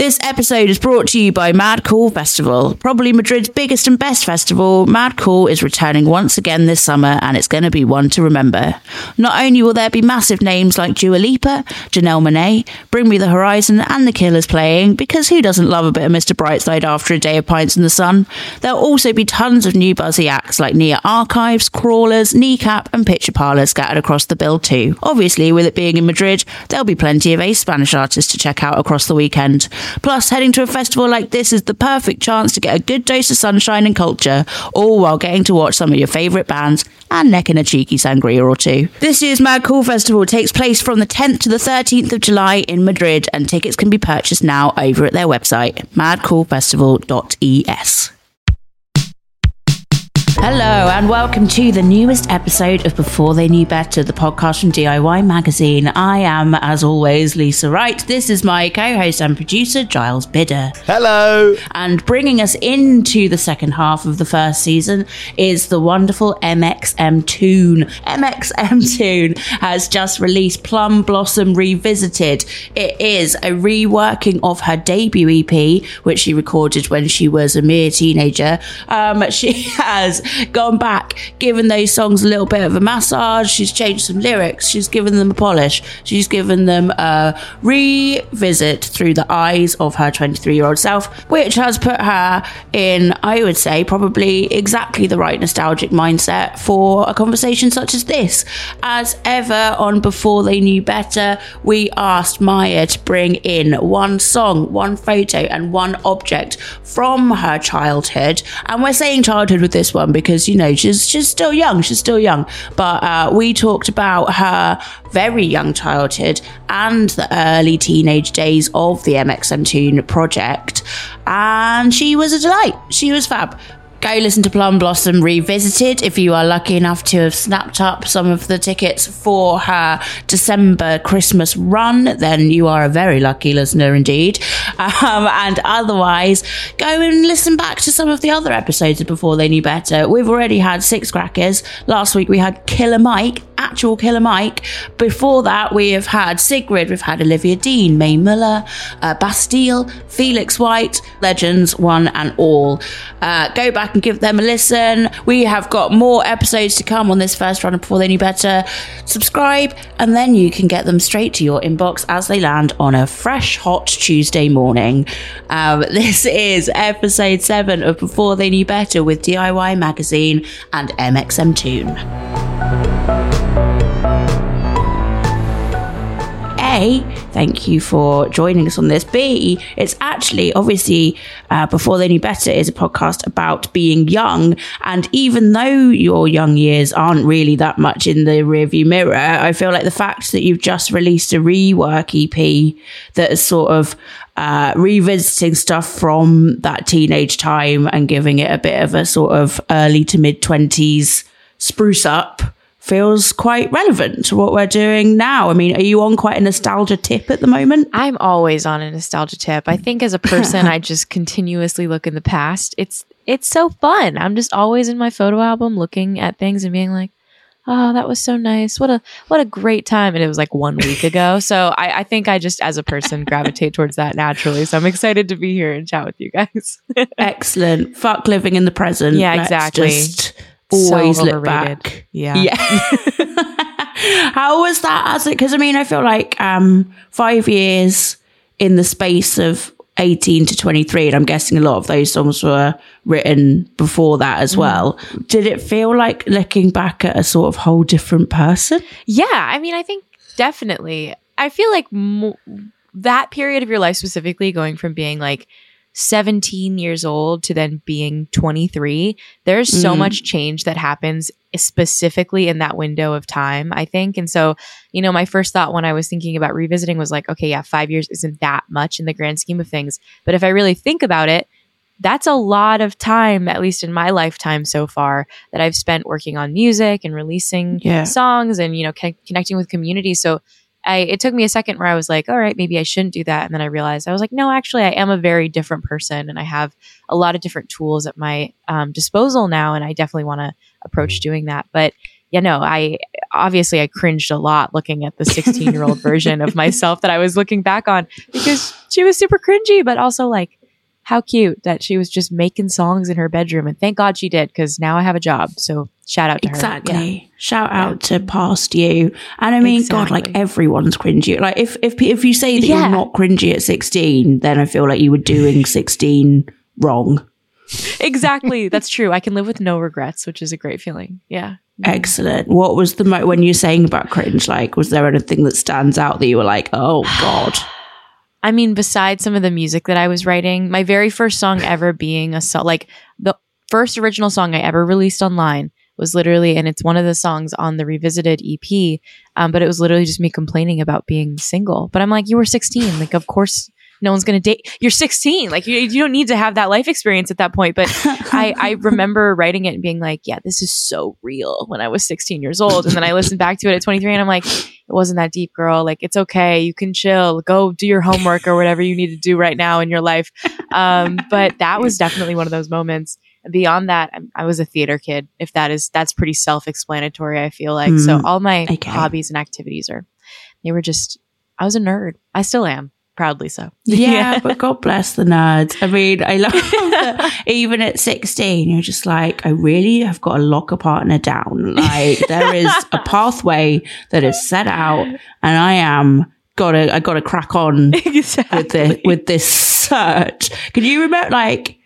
This episode is brought to you by Mad Cool Festival. Probably Madrid's biggest and best festival, Mad Cool is returning once again this summer and it's going to be one to remember. Not only will there be massive names like Dua Lipa, Janelle Monáe, Bring Me the Horizon and The Killers playing, because who doesn't love a bit of Mr. Brightside after a day of pints in the sun? There'll also be tons of new buzzy acts like Nia Archives, Crawlers, Kneecap and Picture Parlour scattered across the bill too. Obviously, with it being in Madrid, there'll be plenty of ace Spanish artists to check out across the weekend. Plus, heading to a festival like this is the perfect chance to get a good dose of sunshine and culture, all while getting to watch some of your favourite bands and necking a cheeky sangria or two. This year's Mad Cool Festival takes place from the 10th to the 13th of July in Madrid, and tickets can be purchased now over at their website, madcoolfestival.es. Hello, and welcome to the newest episode of Before They Knew Better, the podcast from DIY Magazine. I am, as always, Lisa Wright. This is my co host and producer, Giles Bidder. Hello. And bringing us into the second half of the first season is the wonderful mxmtoon. MXM Toon has just released Plum Blossom Revisited. It is a reworking of her debut EP, which she recorded when she was a mere teenager. Um, she has gone back, given those songs a little bit of a massage. She's changed some lyrics. She's given them a polish. She's given them a revisit through the eyes of her 23 year old self, which has put her in, I would say, probably exactly the right nostalgic mindset for a conversation such as this. As ever on Before They Knew Better, we asked Maya to bring in one song, one photo, and one object from her childhood. And we're saying childhood with this one because, you know, she's, she's still young. She's still young. But uh, we talked about her very young childhood and the early teenage days of the mxmtoon project. And she was a delight. She was fab go listen to Plum Blossom Revisited if you are lucky enough to have snapped up some of the tickets for her December Christmas run. Then you are a very lucky listener indeed. Um, and otherwise, go and listen back to some of the other episodes before they knew better. We've already had six crackers. Last week we had Killer Mike, actual Killer Mike. Before that, we have had Sigrid, we've had Olivia Dean, Mae Muller, uh, Bastille, Felix White, Legends, one and all. Uh, go back and give them a listen. We have got more episodes to come on this first run before they knew better. Subscribe, and then you can get them straight to your inbox as they land on a fresh, hot Tuesday morning. Um, this is episode seven of Before They Knew Better with DIY Magazine and mxmtoon. A, thank you for joining us on this. B, it's actually obviously uh, Before They Knew Better is a podcast about being young. And even though your young years aren't really that much in the rearview mirror, I feel like the fact that you've just released a rework EP that is sort of uh, revisiting stuff from that teenage time and giving it a bit of a sort of early to mid 20s spruce up feels quite relevant to what we're doing now. I mean, are you on quite a nostalgia tip at the moment? I'm always on a nostalgia tip. I think as a person, I just continuously look in the past. It's it's so fun. I'm just always in my photo album looking at things and being like, "Oh, that was so nice. What a what a great time!" And it was like one week ago. So I, I think I just, as a person, gravitate towards that naturally. So I'm excited to be here and chat with you guys. Excellent. Fuck living in the present. Yeah, Let's exactly. Just always So look back. Yeah. Yeah. How was that as it? Because I mean, I feel like um, five years in the space of 18 to 23, and I'm guessing a lot of those songs were written before that Mm. as well. Did it feel like looking back at a sort of whole different person? Yeah, I mean, I think definitely. I feel like mo- that period of your life specifically, going from being like 17 years old to then being 23, there's so Mhm. much change that happens specifically in that window of time, I think. And so, you know, my first thought when I was thinking about revisiting was like, okay, yeah, five years isn't that much in the grand scheme of things. But if I really think about it, that's a lot of time, at least in my lifetime so far, that I've spent working on music and releasing Yeah. songs and you know con- connecting with community. So I it took me a second where I was like, all right, maybe I shouldn't do that, and then I realized I was like, no, actually, I am a very different person, and I have a lot of different tools at my um, disposal now, and I definitely want to approach doing that. But you know, I obviously I cringed a lot looking at the 16 year old version of myself that I was looking back on because she was super cringy, but also like how cute that she was just making songs in her bedroom. And thank God she did because now I have a job. So shout out to exactly. her. Yeah. Shout out to past you. And I mean, God, like Exactly. everyone's cringy. Like if if if you say that Yeah. you're not cringy at 16, then I feel like you were doing 16 wrong. Exactly. That's true. I can live with no regrets, which is a great feeling. Yeah. Mm-hmm. Excellent. What was the mo- when you're saying about cringe? Like, was there anything that stands out that you were like, oh God? I mean, besides some of the music that I was writing, my very first song ever being a song, like the first original song I ever released online was literally, and it's one of the songs on the Revisited EP, um, but it was literally just me complaining about being single. But I'm like, you were 16. Like, of course, no one's going to date. You're 16. Like, you, you don't need to have that life experience at that point. But I, I remember writing it and being like, yeah, this is so real when I was 16 years old. And then I listened back to it at 23 and I'm like, it wasn't that deep, girl. Like, it's okay. You can chill. Go do your homework or whatever you need to do right now in your life. Um, but that was definitely one of those moments. And beyond that, I'm- I was a theater kid. If that is, that's pretty self explanatory, I feel like. So Mm, all my okay. hobbies and activities are, they were just, I was a nerd. I still am, proudly so. Yeah, but God bless the nerds. I mean, I love that even at 16, you're just like, I really have got to lock a partner down. Like, there is a pathway that is set out, and I am gotta, I gotta crack on exactly. with the with this search. Can you remember like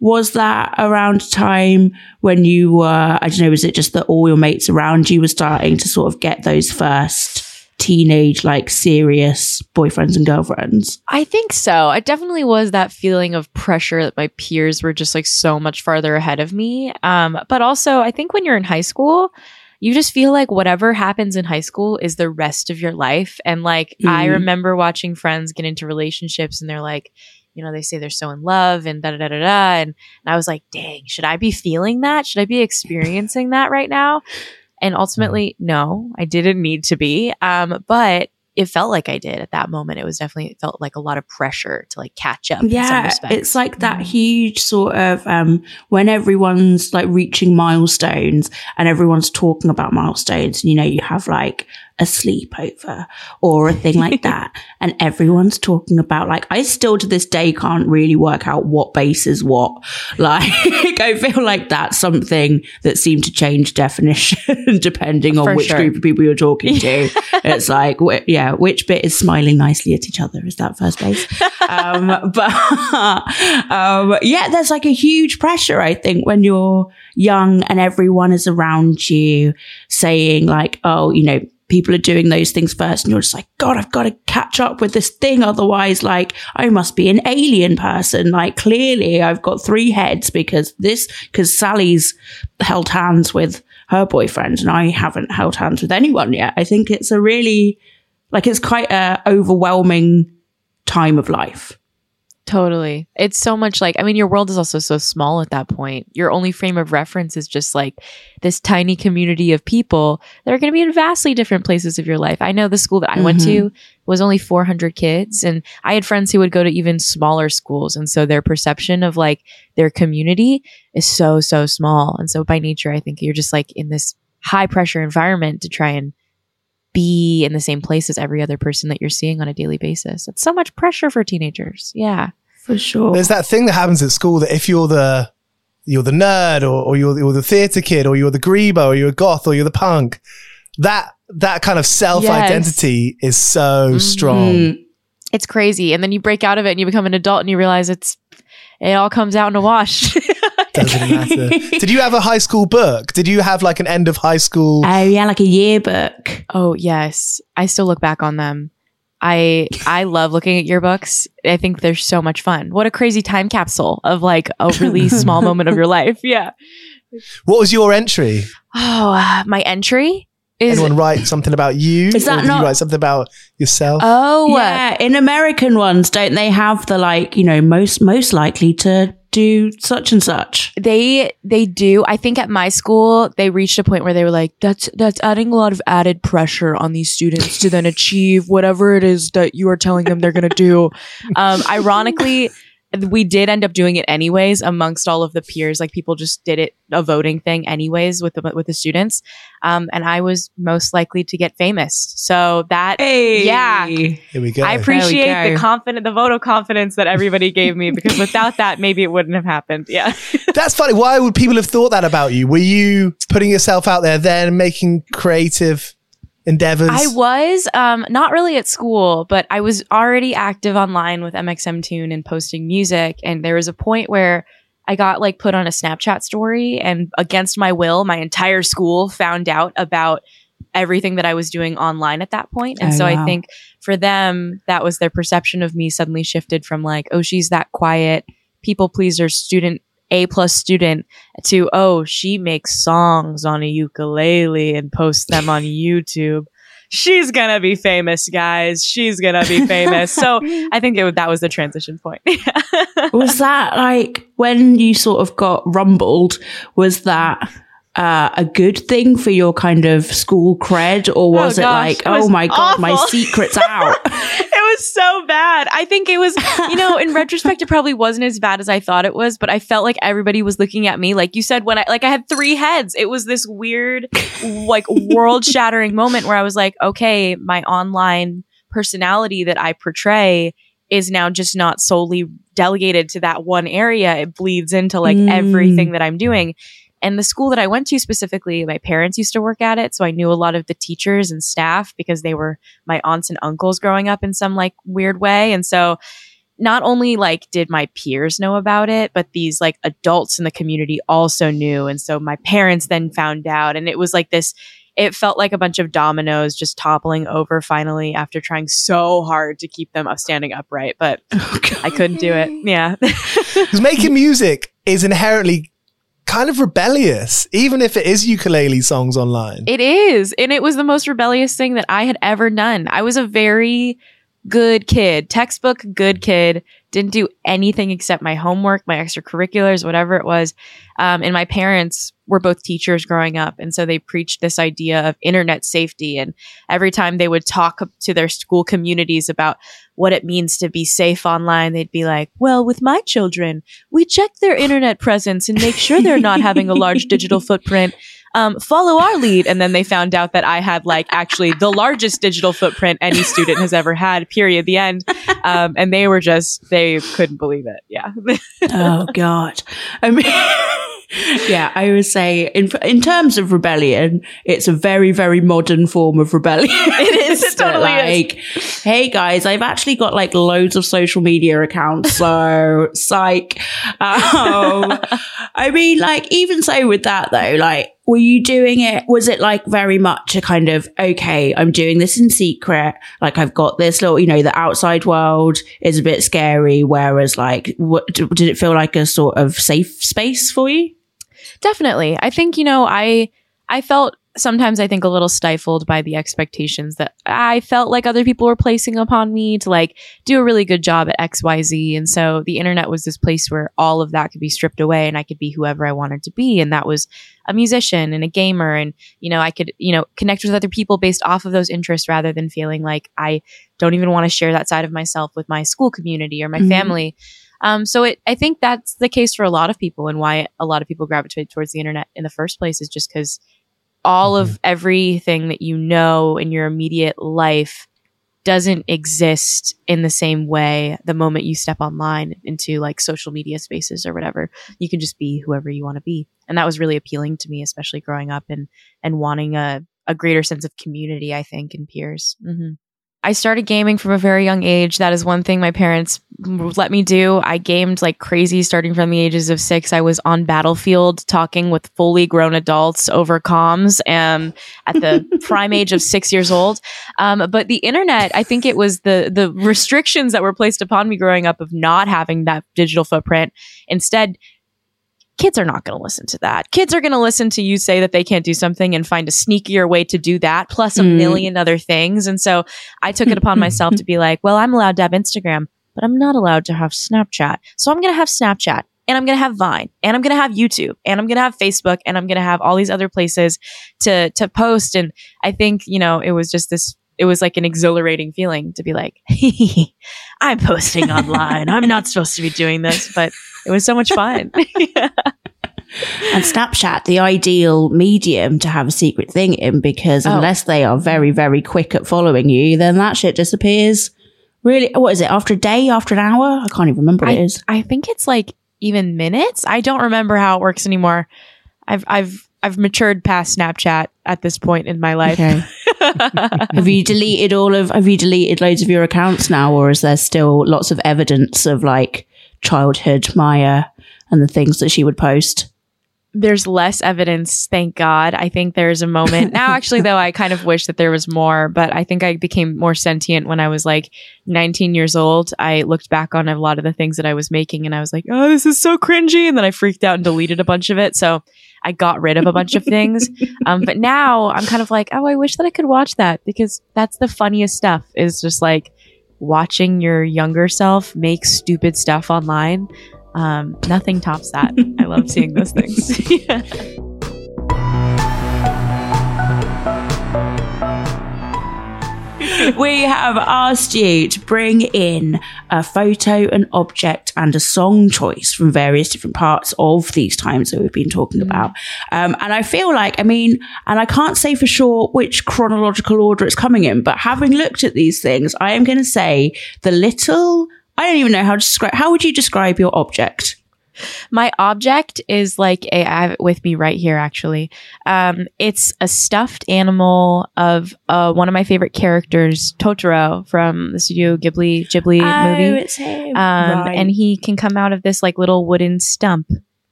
was that around time when you were I don't know, was it just that all your mates around you were starting to sort of get those first teenage, like serious boyfriends and girlfriends? I think so. I definitely was that feeling of pressure that my peers were just like so much farther ahead of me. Um, but also, I think when you're in high school, you just feel like whatever happens in high school is the rest of your life. And like, I Mhm. remember watching friends get into relationships and they're like, you know, they say they're so in love and da da da da da. And, and I was like, dang, should I be feeling that? Should I be experiencing that right now? And ultimately, no, I didn't need to be. Um, but it felt like I did at that moment. It was definitely it felt like a lot of pressure to like catch up. in some Yeah, it's like that Mhm. huge sort of um when everyone's like reaching milestones and everyone's talking about milestones, and you know, you have like a sleepover or a thing like that, and everyone's talking about like I still to this day can't really work out what base is what. Like I feel like that's something that seemed to change definition depending on For which sure. group of people you're talking to. it's like wh- yeah, which bit is smiling nicely at each other? Is that first base? um, but um, yeah, there's like a huge pressure, I think, when you're young and everyone is around you saying, like, oh, you know, people are doing those things first, and you're just like, God, I've got to catch up with this thing. Otherwise, like, I must be an alien person. Like, clearly, I've got three heads because this, because Sally's held hands with her boyfriend, and I haven't held hands with anyone yet. I think it's a really, like, it's quite a overwhelming time of life. Totally. It's so much like, I mean, your world is also so small at that point. Your only frame of reference is just like this tiny community of people that are going to be in vastly different places of your life. I know the school that I went to mm-hmm. was only 400 kids, and I had friends who would go to even smaller schools. And so their perception of like their community is so, so small. And so by nature, I think you're just like in this high pressure environment to try and be in the same place as every other person that you're seeing on a daily basis. It's so much pressure for teenagers. Yeah. For sure. There's that thing that happens at school that if you're the you're the nerd or, or you're, you're the theater kid or you're the grebo or you're a goth or you're the punk, that that kind of self identity is so strong. Mm. It's crazy. And then you break out of it and you become an adult and you realize it's it all comes out in a wash. Doesn't matter. Did you have a high school book? Did you have like an end of high school? Oh yeah, like a yearbook. oh yes. I still look back on them. I I love looking at yearbooks. I think they're so much fun. What a crazy time capsule of like a really small moment of your life. Yeah. What was your entry? Oh, uh, my entry is Anyone write something about you? Is that or not- you write something about yourself? Oh, yeah, in American ones, don't they have the like, you know, most most likely to do such and such? they they do i think at my school they reached a point where they were like that's that's adding a lot of added pressure on these students to then achieve whatever it is that you are telling them they're going to do um ironically we did end up doing it anyways amongst all of the peers. Like people just did it a voting thing anyways with the with the students. Um, and I was most likely to get famous. So that Hey. yeah. Here we go. I appreciate go. the confident the vote of confidence that everybody gave me because without that maybe it wouldn't have happened. Yeah. That's funny. Why would people have thought that about you? Were you putting yourself out there then, making creative endeavors? I was um, not really at school, but I was already active online with mxmtoon and posting music. And there was a point where I got like put on a Snapchat story, and against my will, my entire school found out about everything that I was doing online at that point. And Oh, so I think for them, that was their perception of me suddenly shifted from like, oh, she's that quiet people pleaser student. A plus student to oh she makes songs on a ukulele and posts them on YouTube. She's gonna be famous, guys. She's gonna be famous. so I think it, that was the transition point. was that like when you sort of got rumbled? Was that uh, a good thing for your kind of school cred, or was Oh, it gosh, like, it was oh my god, my secret's out? Was so bad. I think it was, you know, in retrospect, it probably wasn't as bad as I thought it was, but I felt like everybody was looking at me. Like you said, when I, like I had three heads, it was this weird, like world shattering moment where I was like, okay, my online personality that I portray is now just not solely delegated to that one area. It bleeds into like Mm. everything that I'm doing. And the school that I went to specifically, my parents used to work at it. So I knew a lot of the teachers and staff because they were my aunts and uncles growing up in some like weird way. And so not only like did my peers know about it, but these like adults in the community also knew. And so my parents then found out. And it was like this, it felt like a bunch of dominoes just toppling over finally after trying so hard to keep them up standing upright. But oh, I couldn't do it. Yeah. Because making music is inherently kind of rebellious, even if it is ukulele songs online. It is. And it was the most rebellious thing that I had ever done. I was a very good kid, textbook good kid, didn't do anything except my homework, my extracurriculars, whatever it was. Um, and my parents were both teachers growing up. And so they preached this idea of internet safety. And every time they would talk to their school communities about what it means to be safe online, they'd be like, well, with my children, we check their internet presence and make sure they're not having a large digital footprint um, follow our lead. And then they found out that I had like actually the largest digital footprint any student has ever had, period, the end. Um, and they were just, they couldn't believe it. Yeah. oh god i mean yeah i would say in in terms of rebellion it's a very very modern form of rebellion it is, it totally is. like hey guys i've actually got like loads of social media accounts so psych um, i mean like even so with that though like were you doing it? Was it like very much a kind of okay i'm doing this in secret. Like i've got this little you know the outside world is a bit scary whereas like what did it feel like a sort of safe space for you? Definitely. I think, you know, I I felt sometimes I think a little stifled by the expectations that I felt like other people were placing upon me to like do a really good job at XYZ. And so the internet was this place where all of that could be stripped away and I could be whoever I wanted to be. And that was a musician and a gamer. And, you know, I could, you know, connect with other people based off of those interests rather than feeling like I don't even want to share that side of myself with my school community or my Mhm. family. Um, so it, I think that's the case for a lot of people, and why a lot of people gravitate towards the internet in the first place is just because all of everything that you know in your immediate life doesn't exist in the same way the moment you step online into like social media spaces or whatever. You can just be whoever you want to be, and that was really appealing to me, especially growing up and and wanting a a greater sense of community. I think in peers. hmm I started gaming from a very young age. That is one thing my parents let me do. I gamed like crazy starting from the ages of six. I was on Battlefield talking with fully grown adults over comms um, at the prime age of six years old. Um, but the internet, I think it was the the restrictions that were placed upon me growing up of not having that digital footprint. Instead, kids are not going to listen to that. Kids are going to listen to you say that they can't do something and find a sneakier way to do that, plus a Mm. million other things. And so I took it upon myself to be like, well, I'm allowed to have Instagram, but I'm not allowed to have Snapchat. So I'm going to have Snapchat. And I'm going to have Vine, and I'm going to have YouTube, and I'm going to have Facebook, and I'm going to have all these other places to to post. And I think you know it was just this it was like an exhilarating feeling to be like, I'm posting online. I'm not supposed to be doing this, but it was so much fun. and Snapchat, the ideal medium to have a secret thing in, because Oh. unless they are very, very quick at following you, then that shit disappears. Really, what is it? After a day, after an hour? I can't even remember what it is. I think it's like even minutes. I don't remember how it works anymore. I've I've I've matured past Snapchat at this point in my life. Okay. Have you deleted all of? Have you deleted loads of your accounts now, or is there still lots of evidence of like childhood Maya and the things that she would post? There's less evidence, thank God. I think there's a moment now. Actually, though, I kind of wish that there was more. But I think I became more sentient when I was like 19 years old. I looked back on a lot of the things that I was making, and I was like, "Oh, this is so cringy," and then I freaked out and deleted a bunch of it. So I got rid of a bunch of things. Um, but now I'm kind of like, oh, I wish that I could watch that because that's the funniest stuff is just like watching your younger self make stupid stuff online. Um, nothing tops that. I love seeing those things. Yeah. we have asked you to bring in a photo, an object, and a song choice from various different parts of these times that we've been talking about. Um, and I feel like, I mean, and I can't say for sure which chronological order it's coming in, but having looked at these things, I am going to say the little. I don't even know how to describe. How would you describe your object? My object is like a, I have it with me right here, actually. Um, it's a stuffed animal of uh, one of my favorite characters, Totoro from the Studio Ghibli Ghibli movie. Oh, it's him. Um, and he can come out of this like little wooden stump.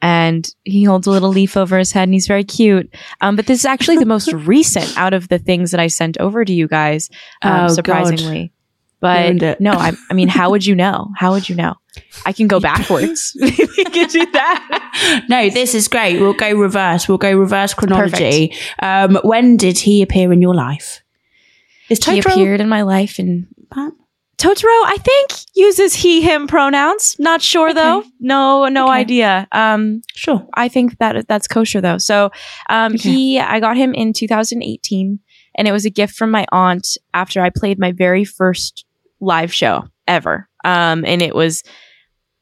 And he holds a little leaf over his head and he's very cute. Um, but this is actually the most recent out of the things that I sent over to you guys, um, Oh, surprisingly. Ruined But no, I, I mean, how would you know? How would you know? I can go backwards. we can do that. no, this is great. We'll go reverse. We'll go reverse chronology. Um, when did he appear in your life? Is He appeared in my life in Pat? Totoro, I think, uses he, him pronouns. Not sure though. No, no Okay. idea. Um, Sure. I think that that's kosher though. So, um, Okay. he, I got him in 2018 and it was a gift from my aunt after I played my very first live show ever. Um, and it was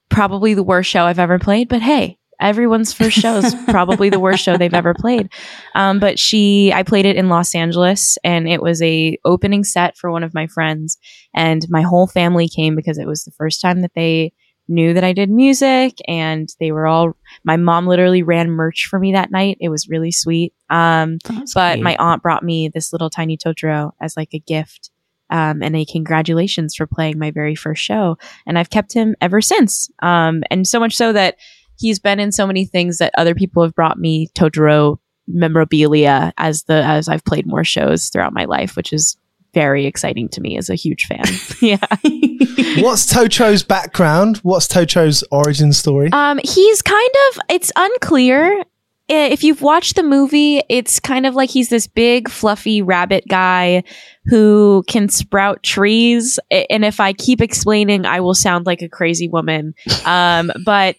probably the worst show I've ever played, but hey, everyone's first show is probably the worst show they've ever played. Um, but she, I played it in Los Angeles and it was a opening set for one of my friends and my whole family came because it was the first time that they knew that I did music and they were all my mom literally ran merch for me that night. It was really sweet. Um, but cute. my aunt brought me this little tiny Totoro as like a gift. Um, and a congratulations for playing my very first show. And I've kept him ever since. Um, and so much so that he's been in so many things that other people have brought me Totoro memorabilia as the as I've played more shows throughout my life, which is very exciting to me as a huge fan. yeah. What's Totoro's background? What's Totoro's origin story? Um, he's kind of it's unclear. I- If you've watched the movie, it's kind of like he's this big, fluffy rabbit guy who can sprout trees. And if I keep explaining, I will sound like a crazy woman. Um, but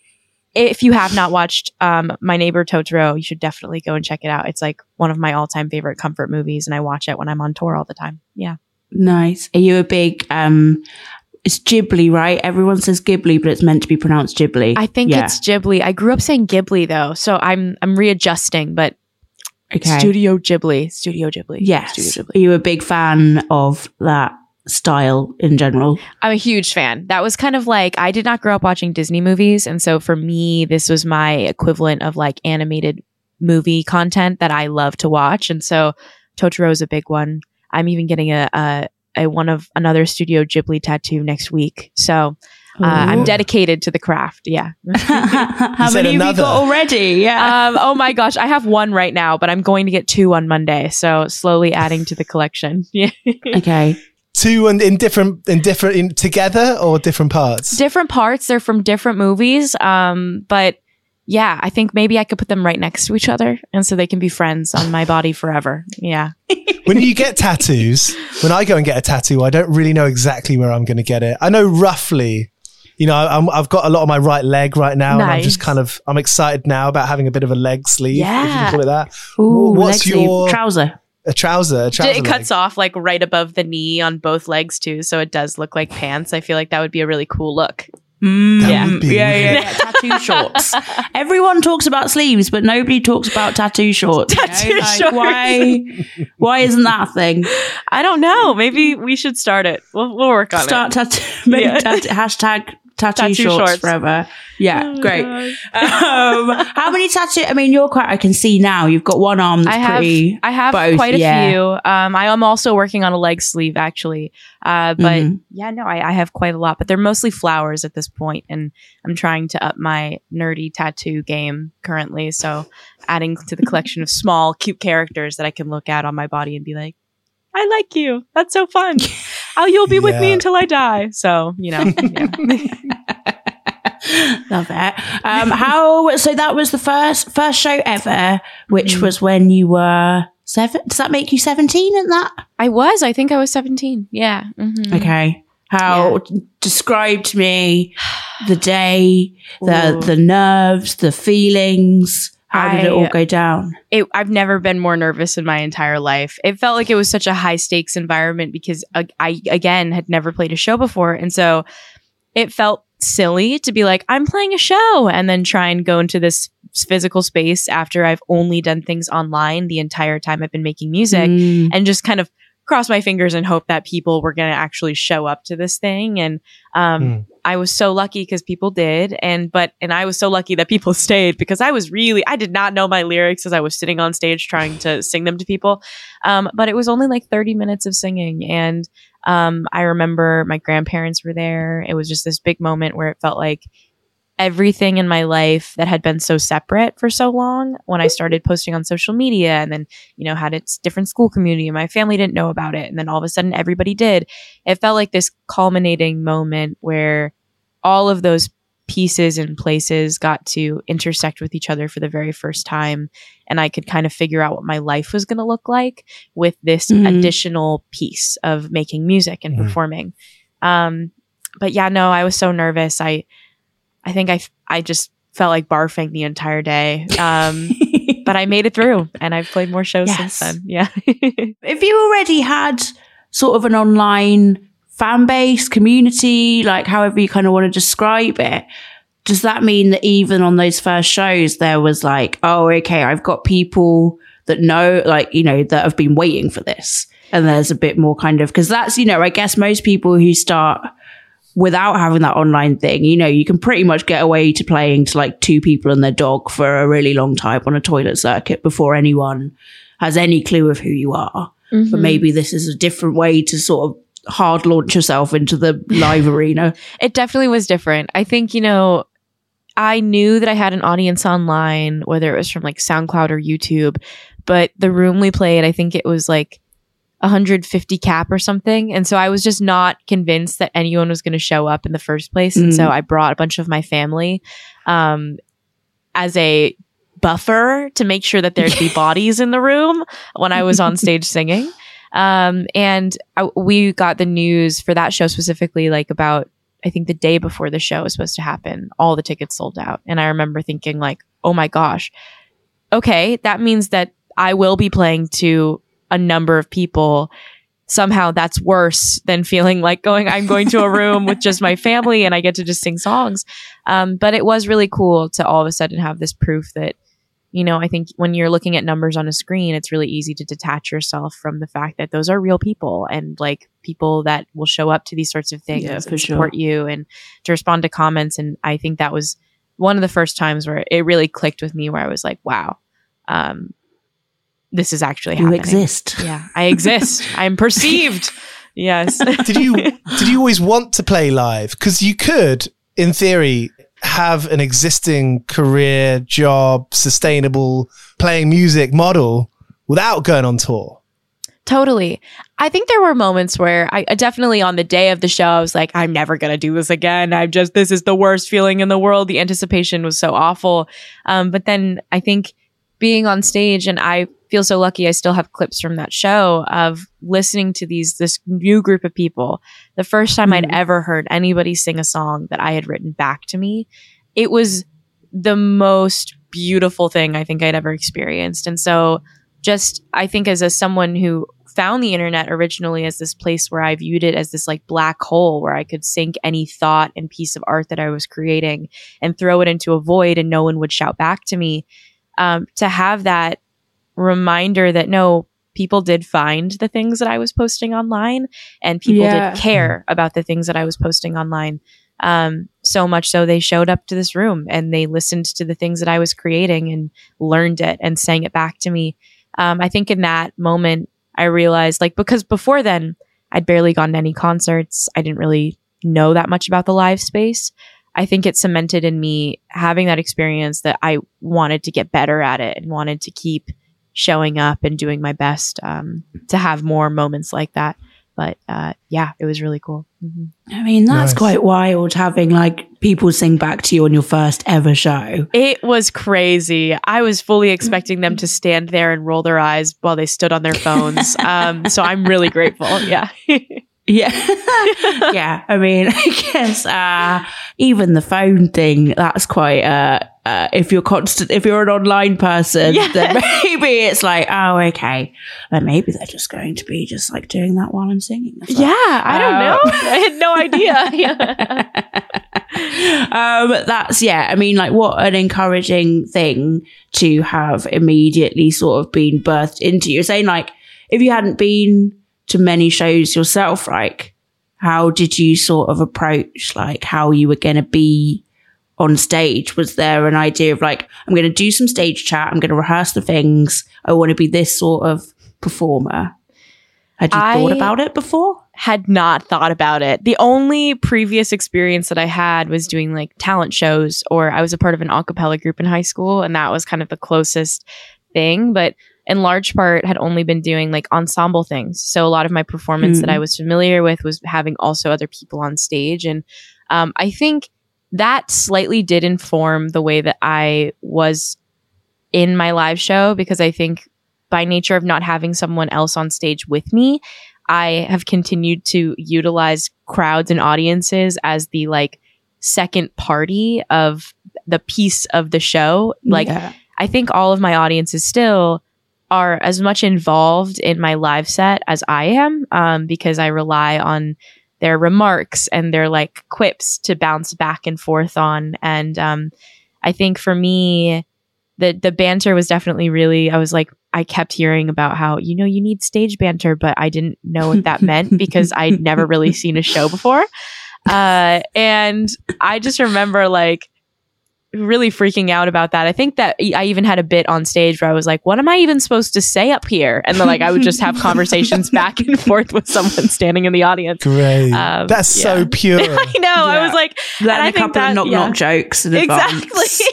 if you have not watched um, My Neighbor Totoro, you should definitely go and check it out. It's like one of my all-time favorite comfort movies, and I watch it when I'm on tour all the time. Yeah. nice. Are you a big? um It's Ghibli, right? Everyone says Ghibli, but it's meant to be pronounced Ghibli. I think Yeah. it's Ghibli. I grew up saying Ghibli though, so I'm I'm readjusting, but okay. Studio Ghibli. Studio Ghibli. Yes. Studio Ghibli. Are you a big fan of that style in general? I'm a huge fan. That was kind of like I did not grow up watching Disney movies, and so for me, this was my equivalent of like animated movie content that I love to watch. And so Totoro is a big one. I'm even getting a a, a one of another Studio Ghibli tattoo next week. So uh, I'm dedicated to the craft. Yeah. How You said many have you got already? Yeah. um, oh my gosh, I have one right now, but I'm going to get two on Monday. So slowly adding to the collection. Yeah. okay. Two and in different, in different, in together or different parts? different parts. They're from different movies. Um, but yeah, I think maybe I could put them right next to each other, and so they can be friends on my body forever. Yeah. when you get tattoos, when I go and get a tattoo, I don't really know exactly where I'm going to get it. I know roughly. You know, I'm, I've got a lot on my right leg right now, and I'm just kind of I'm excited now about having a bit of a leg sleeve. if you Yeah. can call it that. Ooh, What's leg sleeve. your- trouser? a trouser. A trouser it cuts leg. off like right above the knee on both legs too, so it does look like pants. I feel like that would be a really cool look. Mm, yeah. yeah, yeah, yeah, tattoo shorts. Everyone talks about sleeves, but nobody talks about tattoo shorts. Tattoo you know? like, shorts. Why? Why isn't that a thing? I don't know. Maybe we should start it. We'll, we'll work on start it. Start tattoo. Yeah. hashtag tattoo, tattoo shorts, shorts, forever. Yeah, oh, great. um, how many tattoo? I mean, you're quite. I can see now you've got one arm. I have. Pretty, I have both, quite a yeah. few. Um, I am also working on a leg sleeve actually. Uh, but mm-hmm. yeah, no, I, I, have quite a lot. But they're mostly flowers at this point, and I'm trying to up my nerdy tattoo game currently. So adding to the collection of small, cute characters that I can look at on my body and be like, I like you. That's so fun. oh, you'll be yeah. with me until I die. So, you know. Love it. Um, how, so that was the first, first show ever, which mm. was when you were seven. Does that make you 17 at that? I was. I think I was 17. Yeah. Mm-hmm. Okay. How yeah. describe to me the day, the Ooh. the nerves, the feelings. How did I, it all go down? It, I've never been more nervous in my entire life. It felt like it was such a high stakes environment because uh, I, again, had never played a show before. And so it felt silly to be like, I'm playing a show and then try and go into this physical space after I've only done things online the entire time I've been making music mm. and just kind of cross my fingers and hope that people were going to actually show up to this thing. And um, mm. I was so lucky because people did, and but and I was so lucky that people stayed because I was really I did not know my lyrics as I was sitting on stage trying to sing them to people. Um, but it was only like thirty minutes of singing, and um, I remember my grandparents were there. It was just this big moment where it felt like everything in my life that had been so separate for so long when I started posting on social media and then, you know, had its different school community and my family didn't know about it. And then all of a sudden everybody did. It felt like this culminating moment where all of those pieces and places got to intersect with each other for the very first time. And I could kind of figure out what my life was going to look like with this mm-hmm. additional piece of making music and mm-hmm. performing. Um, but yeah, no, I was so nervous. I, I think I, I just felt like barfing the entire day. Um, but I made it through and I've played more shows yes. since then. Yeah. if you already had sort of an online fan base, community, like however you kind of want to describe it, does that mean that even on those first shows, there was like, oh, okay, I've got people that know, like, you know, that have been waiting for this. And there's a bit more kind of, because that's, you know, I guess most people who start without having that online thing, you know, you can pretty much get away to playing to like two people and their dog for a really long time on a toilet circuit before anyone has any clue of who you are. Mm-hmm. But maybe this is a different way to sort of hard launch yourself into the live arena. It definitely was different. I think, you know, I knew that I had an audience online, whether it was from like SoundCloud or YouTube, but the room we played, I think it was like 150 cap or something. And so I was just not convinced that anyone was going to show up in the first place. Mm. And so mm. I brought a bunch of my family um, as a buffer to make sure that there'd be bodies in the room when I was on stage singing. Um, and I, we got the news for that show specifically, like about, I think the day before the show was supposed to happen, all the tickets sold out. And I remember thinking, like, oh my gosh, okay, that means that I will be playing to a number of people somehow that's worse than feeling like going i'm going to a room with just my family and i get to just sing songs um, but it was really cool to all of a sudden have this proof that you know i think when you're looking at numbers on a screen it's really easy to detach yourself from the fact that those are real people and like people that will show up to these sorts of things yeah, and support sure. you and to respond to comments and i think that was one of the first times where it really clicked with me where i was like wow um, this is actually you happening. exist. Yeah, I exist. I'm perceived. Yes. did you did you always want to play live? Because you could, in theory, have an existing career, job, sustainable playing music model without going on tour. Totally. I think there were moments where I definitely on the day of the show, I was like, I'm never going to do this again. I'm just, this is the worst feeling in the world. The anticipation was so awful. Um, but then I think being on stage and I feel so lucky I still have clips from that show of listening to these this new group of people. The first time mm-hmm. I'd ever heard anybody sing a song that I had written back to me, it was the most beautiful thing I think I'd ever experienced. And so just I think as a someone who found the internet originally as this place where I viewed it as this like black hole where I could sink any thought and piece of art that I was creating and throw it into a void and no one would shout back to me. Um, to have that reminder that no, people did find the things that I was posting online and people Yeah. did care about the things that I was posting online. Um, so much so they showed up to this room and they listened to the things that I was creating and learned it and sang it back to me. Um, I think in that moment, I realized like, because before then, I'd barely gone to any concerts. I didn't really know that much about the live space. I think it cemented in me having that experience that I wanted to get better at it and wanted to keep showing up and doing my best um, to have more moments like that. But uh, yeah, it was really cool. hmm I mean, that's Nice. quite wild having like people sing back to you on your first ever show. It was crazy. I was fully expecting them to stand there and roll their eyes while they stood on their phones. Um, so I'm really grateful. Yeah. Yeah. yeah. I mean, I guess uh, even the phone thing, that's quite, uh, uh, if you're constant, if you're an online person, Yeah. then maybe it's like, oh, okay. Then maybe they're just going to be just like doing that while I'm singing. Like, yeah. I don't Uh, know. I had no idea. Yeah. um, that's yeah. I mean, like, what an encouraging thing to have immediately sort of been birthed into. You're saying like, if you hadn't been to many shows yourself, like, how did you sort of approach like how you were going to be on stage? Was there an idea of like, I'm going to do some stage chat, I'm going to rehearse the things, I want to be this sort of performer? Had you thought about it before? had not thought about it. The only previous experience that I had was doing like talent shows, or I was a part of an a cappella group in high school, and that was kind of the closest thing. But in large part, had only been doing like ensemble things. So a lot of my performance that Mhm. I was familiar with was having also other people on stage, and um, I think that slightly did inform the way that I was in my live show because I think by nature of not having someone else on stage with me, I have continued to utilize crowds and audiences as the like second party of the piece of the show. Like Yeah. I think all of my audiences still are as much involved in my live set as I am, um, because I rely on their remarks and their like quips to bounce back and forth on. And um, I think for me, the the banter was definitely really. I was like, I kept hearing about how you know you need stage banter, but I didn't know what that meant because I'd never really seen a show before. Uh, and I just remember like really freaking out about that. I think that I even had a bit on stage where I was like, what am I even supposed to say up here? And then like I would just have conversations back and forth with someone standing in the audience. Great. Um, That's so pure. I know. I was like, Learn and I a think couple that- of knock yeah. knock jokes in exactly. just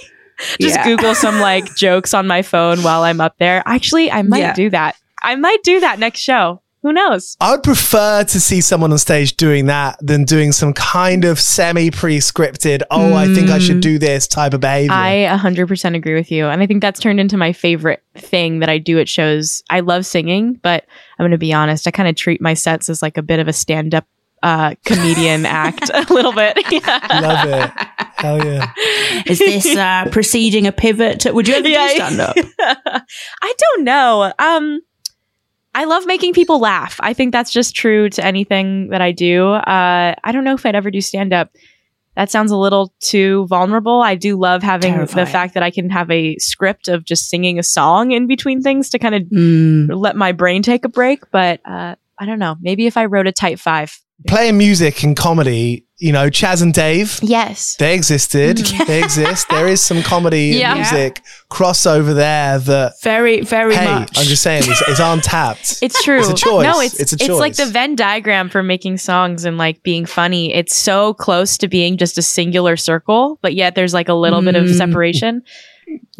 Yeah. Google some like jokes on my phone while I'm up there. Actually, I might Yeah. do that. I might do that next show. Who knows? I would prefer to see someone on stage doing that than doing some kind of semi pre-scripted, oh, I think I should do this type of behavior. I 100% agree with you. And I think that's turned into my favorite thing that I do at shows. I love singing, but I'm going to be honest, I kind of treat my sets as like a bit of a stand up uh, comedian act a little bit. Yeah. Love it. Hell yeah. Is this uh, preceding a pivot? Would you ever Yeah. do stand up? I don't know. Um, I love making people laugh. I think that's just true to anything that I do. Uh, I don't know if I'd ever do stand up. That sounds a little too vulnerable. I do love having Terrifying. the fact that I can have a script of just singing a song in between things to kind of Mm. let my brain take a break. But uh, I don't know. Maybe if I wrote a type five. Playing music and comedy, you know, Chas and Dave, Yes. they existed. they exist. There is some comedy Yeah. and music crossover there that, Very, very hey, much. I'm just saying, it's, it's untapped. It's true. It's a choice. No, it's It's a choice. it's like the. Venn diagram for making songs and like being funny. It's so close to being just a singular circle, but yet there's like a little bit of Mm. separation.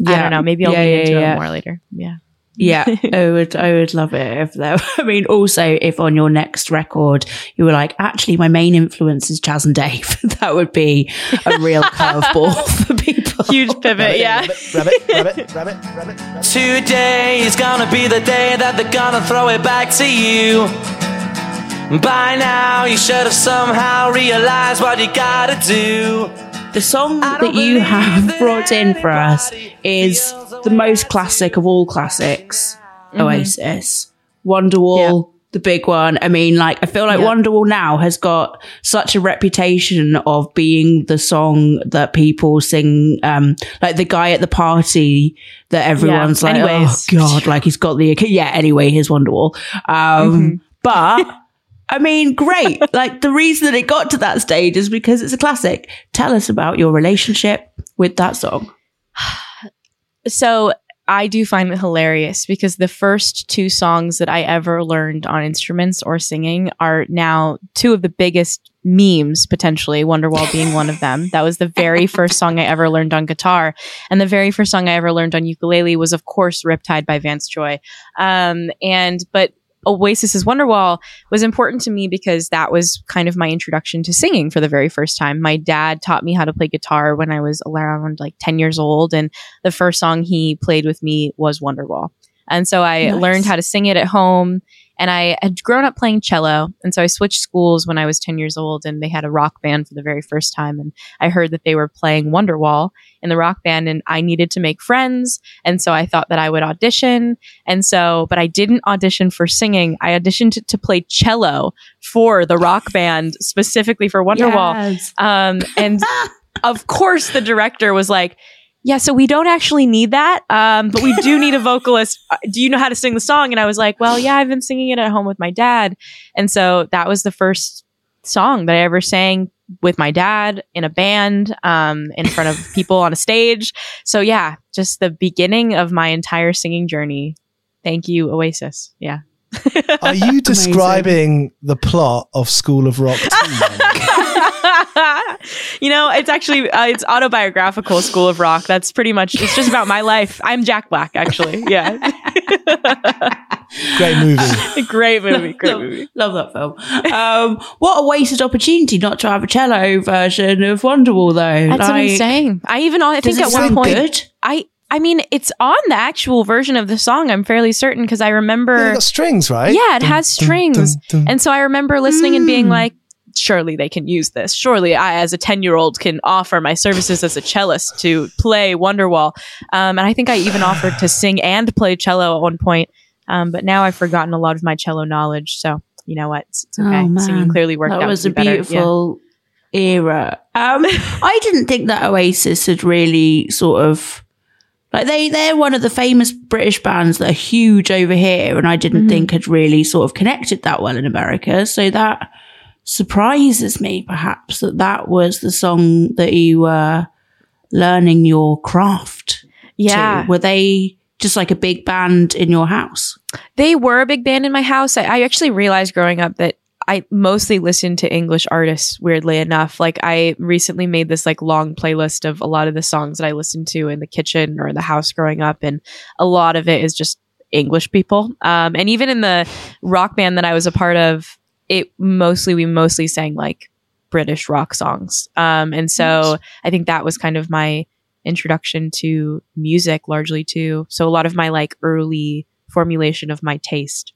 I don't know. Maybe I'll Yeah, get yeah, into yeah. it more later. Yeah. Yeah, I would. I would love it if there. I mean, also if on your next record you were like, actually, my main influence is Chas and Dave. that would be a real curveball for people. Huge pivot. Yeah. Rabbit, rabbit, rabbit, rabbit, rabbit, rabbit. Today is gonna be the day that they're gonna throw it back to you. By now, you should have somehow realized what you gotta do. The song that you have brought in for us is the most classic of all classics. Oasis, Wonderwall, the big one. I mean, like, I feel like Yeah. Wonderwall now has got such a reputation of being the song that people sing, um, like the guy at the party that everyone's like, Anyways. oh God, like he's got the, yeah, anyway, here's Wonderwall. Um, but, I mean, great. like the reason that it got to that stage is because it's a classic. Tell us about your relationship with that song. so I do find it hilarious because the first two songs that I ever learned on instruments or singing are now two of the biggest memes potentially Wonderwall being one of them. That was the very first song I ever learned on guitar and the very first song I ever learned on ukulele was of course Riptide by Vance Joy. Um and but Oasis's Wonderwall was important to me because that was kind of my introduction to singing for the very first time. My dad taught me how to play guitar when I was around like 10 years old and the first song he played with me was Wonderwall. And so I Nice. learned how to sing it at home. And I had grown up playing cello. And so I switched schools when I was 10 years old and they had a rock band for the very first time. And I heard that they were playing Wonderwall in the rock band and I needed to make friends. And so I thought that I would audition. And so, but I didn't audition for singing. I auditioned to, to play cello for the rock band specifically for Wonderwall. Yes. Um, and of course, the director was like, "Yeah, so we don't actually need that, um, but we do need a vocalist. Uh, Do you know how to sing the song?" And I was like, "Well, yeah, I've been singing it at home with my dad." And so that was the first song that I ever sang with my dad in a band, um, in front of people on a stage. So yeah, just the beginning of my entire singing journey. Thank you, Oasis. Yeah. Are you describing the plot of School of Rock you know, it's actually uh, it's autobiographical. School of Rock. That's pretty much. It's just about my life. I'm Jack Black, actually. Yeah, Great movie. great movie. Great love, movie. love that film. Um, what a wasted opportunity not to have a cello version of Wonderwall, though. That's what I'm saying. I even I Does think at one point good? I. I mean, it's on the actual version of the song. I'm fairly certain because I remember. Yeah, it got strings, right? Yeah, it has strings. dun. And so I remember listening and being Mm. like, surely they can use this. Surely I, as a 10 year old, can offer my services as a cellist to play Wonderwall. Um, and I think I even offered to sing and play cello at one point. Um, but now I've forgotten a lot of my cello knowledge. So, you know what? It's, it's Oh, okay. man. Singing clearly worked that out. was a be better. Yeah. beautiful era. Um, I didn't think that Oasis had really sort of like they they're one of the famous British bands that are huge over here, and I didn't Mhm. think had really sort of connected that well in America. So that surprises me, perhaps that that was the song that you were learning your craft. Yeah. to. were they just like a big band in your house? They were a big band in my house. I, I actually realized growing up that I mostly listened to English artists, weirdly enough. Like I recently made this like long playlist of a lot of the songs that I listened to in the kitchen or in the house growing up, and a lot of it is just English people. Um, and even in the rock band that I was a part of, it mostly we mostly sang like British rock songs. Um, and so I think that was kind of my introduction to music largely too. So a lot of my like early formulation of my taste.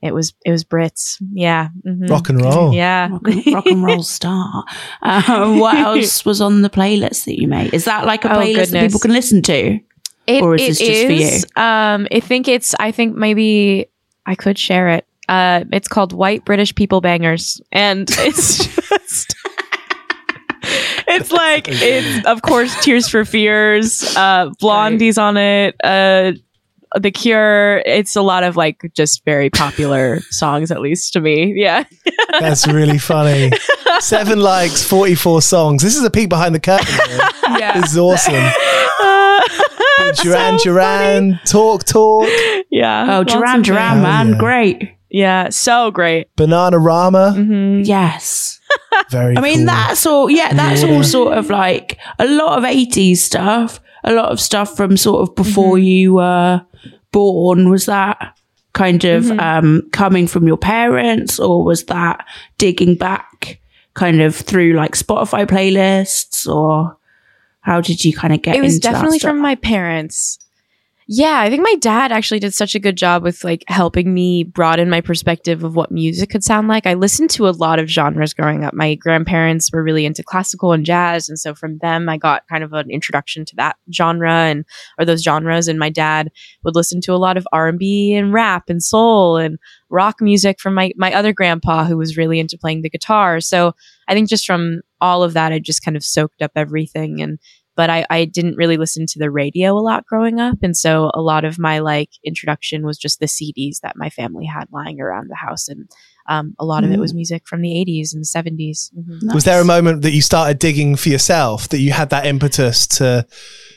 It was it was Brits. Yeah. mhm. Rock and roll. Yeah. rock and, rock and roll star. Um, what else was on the playlist that you made? Is that like a Oh, playlist that people can listen to? It, Or is it this just for you? Um, I think it's. I think maybe I could share it. Uh, it's called White British People Bangers, and it's just. it's like it's of course Tears for Fears, uh, Blondie's on it, uh, The Cure. It's a lot of like just very popular songs, at least to me. Yeah. That's really funny. Seven likes, 44 songs. This is a peek behind the curtain. Here. Yeah. This is awesome. Duran Duran, Talk Talk, yeah. Oh, lots Duran of Duran, Oh, man, yeah. great. Yeah, so great. Bananarama. hmm Yes. Very I mean, cool. that's all, yeah, that's Yeah. all sort of like a lot of 80s stuff, a lot of stuff from sort of before Mm-hmm. you were born. Was that kind of Mm-hmm. um, coming from your parents or was that digging back kind of through like Spotify playlists or how did you kind of get It was definitely from my parents. Yeah, I think my dad actually did such a good job with like helping me broaden my perspective of what music could sound like. I listened to a lot of genres growing up. My grandparents were really into classical and jazz, and so from them I got kind of an introduction to that genre and or those genres. And my dad would listen to a lot of R and B and rap and soul and rock music from my my other grandpa who was really into playing the guitar. So I think just from all of that, I just kind of soaked up everything and but I, I didn't really listen to the radio a lot growing up. And so a lot of my like introduction was just the CDs that my family had lying around the house. And um, a lot mm. of it was mm. music from the 80s and the 70s. Mm-hmm. Nice. Was there a moment that you started digging for yourself, that you had that impetus to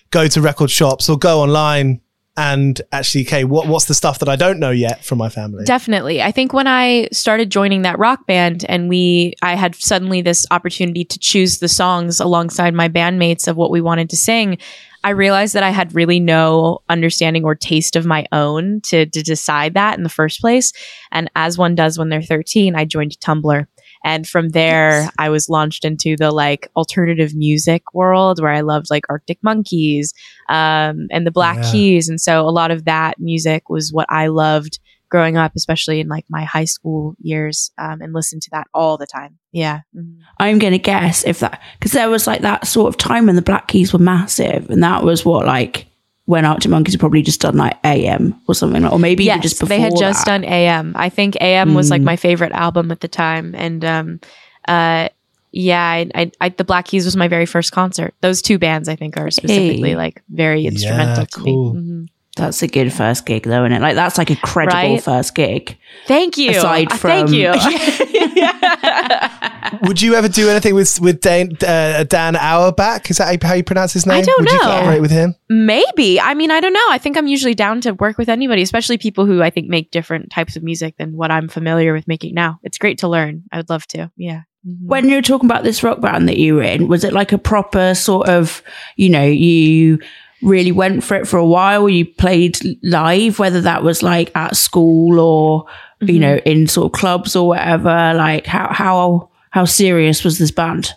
go to record shops or go online and actually, okay, what, what's the stuff that I don't know yet from my family? Definitely. I think when I started joining that rock band and we, I had suddenly this opportunity to choose the songs alongside my bandmates of what we wanted to sing. I realized that I had really no understanding or taste of my own to, to decide that in the first place. And as one does when they're 13, I joined Tumblr. And from there, yes. I was launched into the like alternative music world where I loved like Arctic Monkeys um, and the Black yeah. Keys. And so a lot of that music was what I loved growing up, especially in like my high school years, um, and listened to that all the time. Yeah. Mm-hmm. I'm going to guess if that, because there was like that sort of time when the Black Keys were massive. And that was what like when Arctic Monkeys had probably just done like AM or something, or maybe yes, just before they had just that. done AM. I think AM mm. was like my favorite album at the time, and um, uh, yeah, I, I, I, the Black Keys was my very first concert. Those two bands, I think, are specifically hey. like very instrumental yeah, to me. Mm-hmm. That's a good first gig, though, isn't it? Like that's like a credible right? first gig. Thank you. Aside from, thank you. Would you ever do anything with with Dan, uh, Dan Auerbach? Is that how you pronounce his name? I don't Would know. you collaborate with him? Maybe. I mean, I don't know. I think I'm usually down to work with anybody, especially people who I think make different types of music than what I'm familiar with making now. It's great to learn. I would love to. Yeah. Mm-hmm. When you were talking about this rock band that you were in, was it like a proper sort of, you know, you really went for it for a while? You played live, whether that was like at school or, mm-hmm. you know, in sort of clubs or whatever. Like how, how, how serious was this band?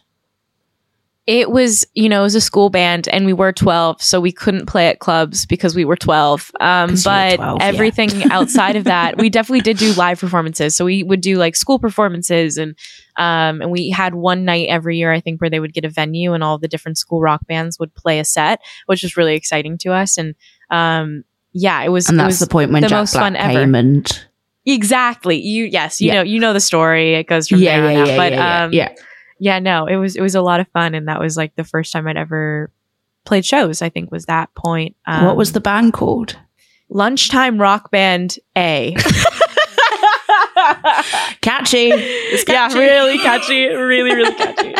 It was, you know, it was a school band and we were 12, so we couldn't play at clubs because we were 12. Um, but 12, everything yeah. outside of that, we definitely did do live performances. So we would do like school performances and, um, and we had one night every year, I think, where they would get a venue and all the different school rock bands would play a set, which was really exciting to us. And, um, yeah, it was, and that's was the point when the Jack most Black fun ever. and exactly you, yes, you yeah. know, you know the story. It goes from yeah, there yeah, yeah. But, yeah, um, yeah yeah, no, it was it was a lot of fun, and that was like the first time I'd ever played shows. I think was that point. Um, what was the band called? Lunchtime Rock Band A. catchy. It's catchy. Yeah, really catchy. Really, really catchy.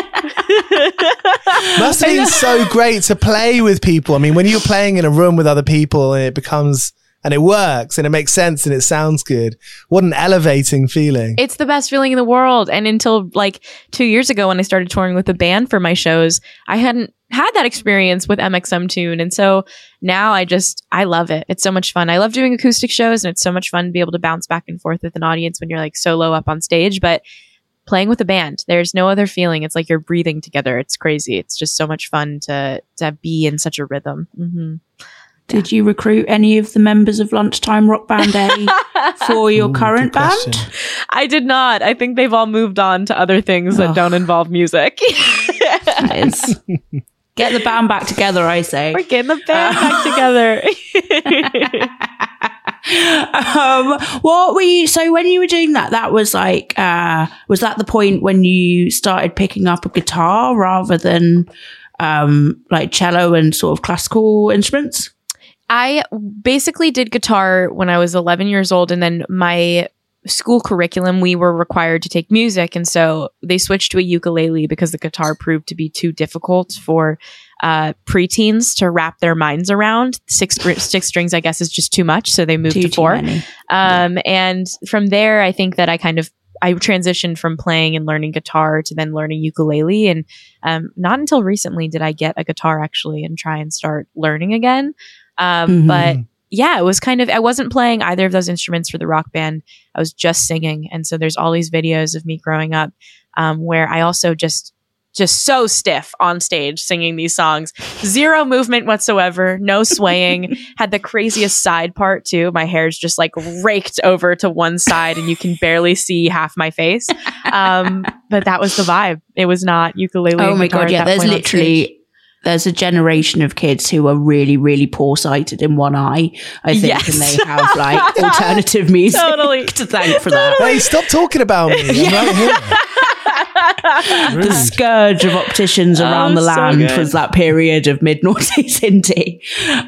Must have been so great to play with people. I mean, when you're playing in a room with other people and it becomes and it works and it makes sense and it sounds good. What an elevating feeling. It's the best feeling in the world. And until like two years ago when I started touring with the band for my shows, I hadn't had that experience with mxmtoon. And so now I just, I love it. It's so much fun. I love doing acoustic shows and it's so much fun to be able to bounce back and forth with an audience when you're like solo up on stage. But playing with a band, there's no other feeling. It's like you're breathing together. It's crazy. It's just so much fun to, to be in such a rhythm. Mm-hmm. Did you recruit any of the members of Lunchtime Rock Band A for your Ooh, current band? I did not. I think they've all moved on to other things that oh. don't involve music. Get the band back together, I say. We're getting the band uh, back together. um, what were you? So when you were doing that, that was like, uh, was that the point when you started picking up a guitar rather than um, like cello and sort of classical instruments? I basically did guitar when I was 11 years old, and then my school curriculum, we were required to take music. And so they switched to a ukulele because the guitar proved to be too difficult for uh, preteens to wrap their minds around. Six, six strings, I guess, is just too much. So they moved too, to four. Um, yeah. And from there, I think that I kind of I transitioned from playing and learning guitar to then learning ukulele. And um, not until recently did I get a guitar actually and try and start learning again. Um, mm-hmm. But yeah, it was kind of, I wasn't playing either of those instruments for the rock band. I was just singing. And so there's all these videos of me growing up um, where I also just just so stiff on stage singing these songs. Zero movement whatsoever, no swaying. Had the craziest side part too. My hair's just like raked over to one side and you can barely see half my face. Um, but that was the vibe. It was not ukulele. Oh my god, yeah. that There's literally there's a generation of kids who are really, really poor sighted in one eye, I think, Yes. and they have like alternative music Totally. to thank for that. Hey, stop talking about me. I'm right here. the scourge of opticians around the Oh, so land good. was that period of mid noughties indie.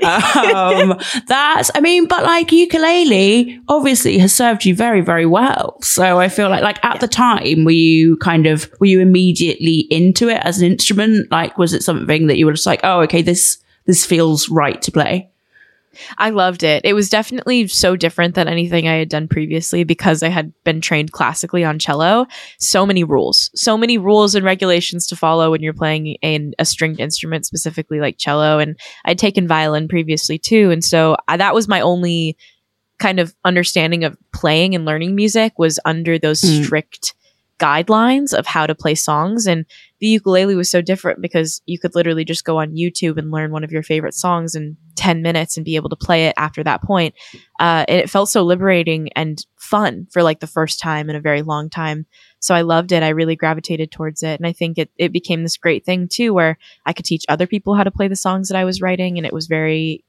Um, that's, I mean, but like ukulele obviously has served you very, very well. So I feel like, like at the time, were you kind of, were you immediately into it as an instrument? Like, was it something that you were just like, oh, okay, this, this feels right to play? I loved it. It was definitely so different than anything I had done previously because I had been trained classically on cello. So many rules, so many rules and regulations to follow when you're playing in a stringed instrument, specifically like cello. And I'd taken violin previously too. And so I, that was my only kind of understanding of playing and learning music was under those Mm. strict guidelines of how to play songs. And the ukulele was so different because you could literally just go on YouTube and learn one of your favorite songs in 10 minutes and be able to play it after that point. Uh, and it felt so liberating and fun for like the first time in a very long time. So I loved it. I really gravitated towards it. And I think it, it became this great thing too, where I could teach other people how to play the songs that I was writing. And it was very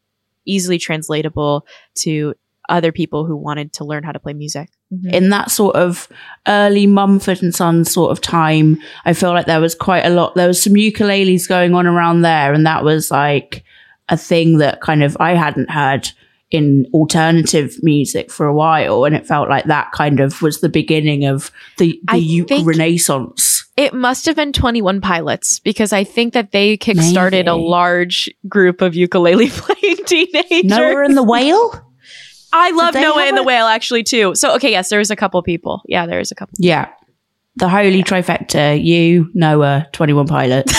easily translatable to other people who wanted to learn how to play music. Mhm. in that sort of early Mumford and Sons sort of time, I feel like there was quite a lot. There was some ukuleles going on around there, and that was like a thing that kind of I hadn't heard in alternative music for a while, and it felt like that kind of was the beginning of the the uke renaissance. It must have been 21 Pilots because I think that they kickstarted a Maybe. large group of ukulele playing teenagers. Noah and the Whale. I love Noah have and the a- Whale actually too. So okay, yes, there is a couple people. Yeah, there is a couple. Yeah, the holy trifecta. You, Noah, Twenty One Pilots.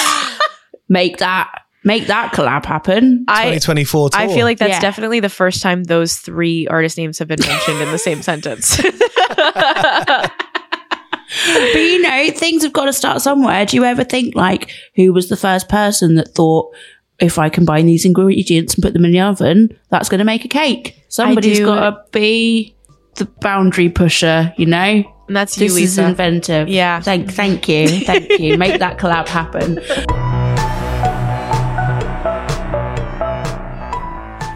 make that make that collab happen. I 2024. I feel like that's Yeah. definitely the first time those three artist names have been mentioned in the same sentence. but you know, things have got to start somewhere. Do you ever think like who was the first person that thought if I combine these ingredients and put them in the oven, that's going to make a cake? Somebody's got to be the boundary pusher, you know? and that's you, This is inventive. Yeah. Thank, thank you. Thank you. Make that collab happen.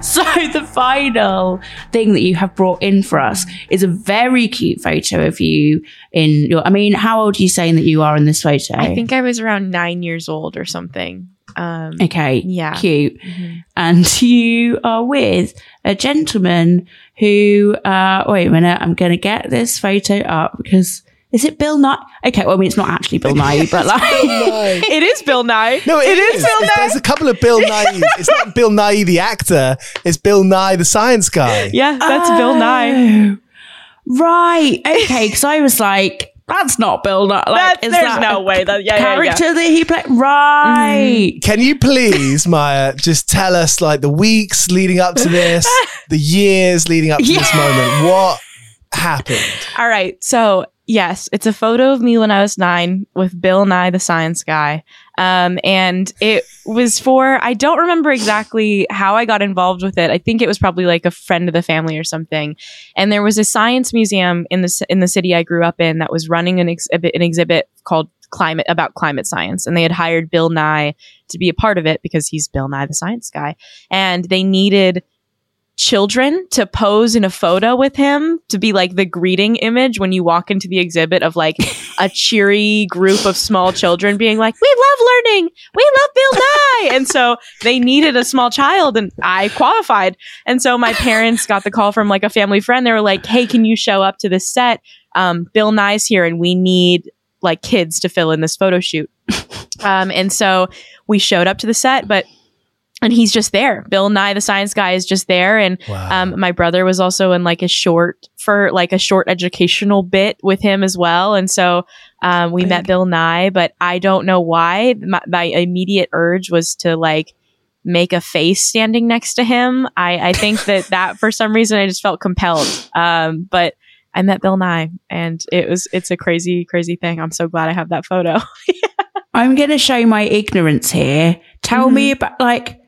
So the final thing that you have brought in for us is a very cute photo of you in your. I mean, how old are you saying that you are in this photo? I think I was around nine years old or something. Um, Okay, Yeah. cute. mhm. And you are with a gentleman who. Uh, wait a minute, I'm going to get this photo up because is it Bill Nye? Okay, well, I mean, it's not actually Bill Nye, but like. It is Bill Nye. No, it is. Bill Nye There's a couple of Bill Nye. It's not Bill Nye the actor. It's Bill Nye the science guy. Yeah, that's Bill Nye. Oh, Right. Okay. Because I was like, that's not Bill Nye. Like, there's that no way that- yeah, yeah, yeah. character that he played. Right. Mm. Can you please, Maya, just tell us like the weeks leading up to this, the years leading up to this moment? What happened? All right. So, yes, it's a photo of me when I was nine with Bill Nye, the science guy. Um, and it was for, I don't remember exactly how I got involved with it. I think it was probably like a friend of the family or something. And there was a science museum in the, in the city I grew up in that was running an an exhibit called climate about climate science and they had hired bill nye to be a part of it because he's bill nye the science guy and they needed children to pose in a photo with him to be like the greeting image when you walk into the exhibit of like a cheery group of small children being like, We love learning. We love Bill Nye. and so they needed a small child and I qualified. And so my parents got the call from like a family friend. They were like, Hey, can you show up to this set? Um, Bill Nye's here and we need like kids to fill in this photo shoot. um, and so we showed up to the set, but and he's just there. Bill Nye, the science guy, is just there. And Wow. um, my brother was also in like a short for like a short educational bit with him as well. And so um, we met Bill Nye, but I don't know why. My, my immediate urge was to like make a face standing next to him. I, I think that that for some reason I just felt compelled. Um, but I met Bill Nye, and it was it's a crazy crazy thing. I'm so glad I have that photo. I'm going to show my ignorance here. Tell me about like.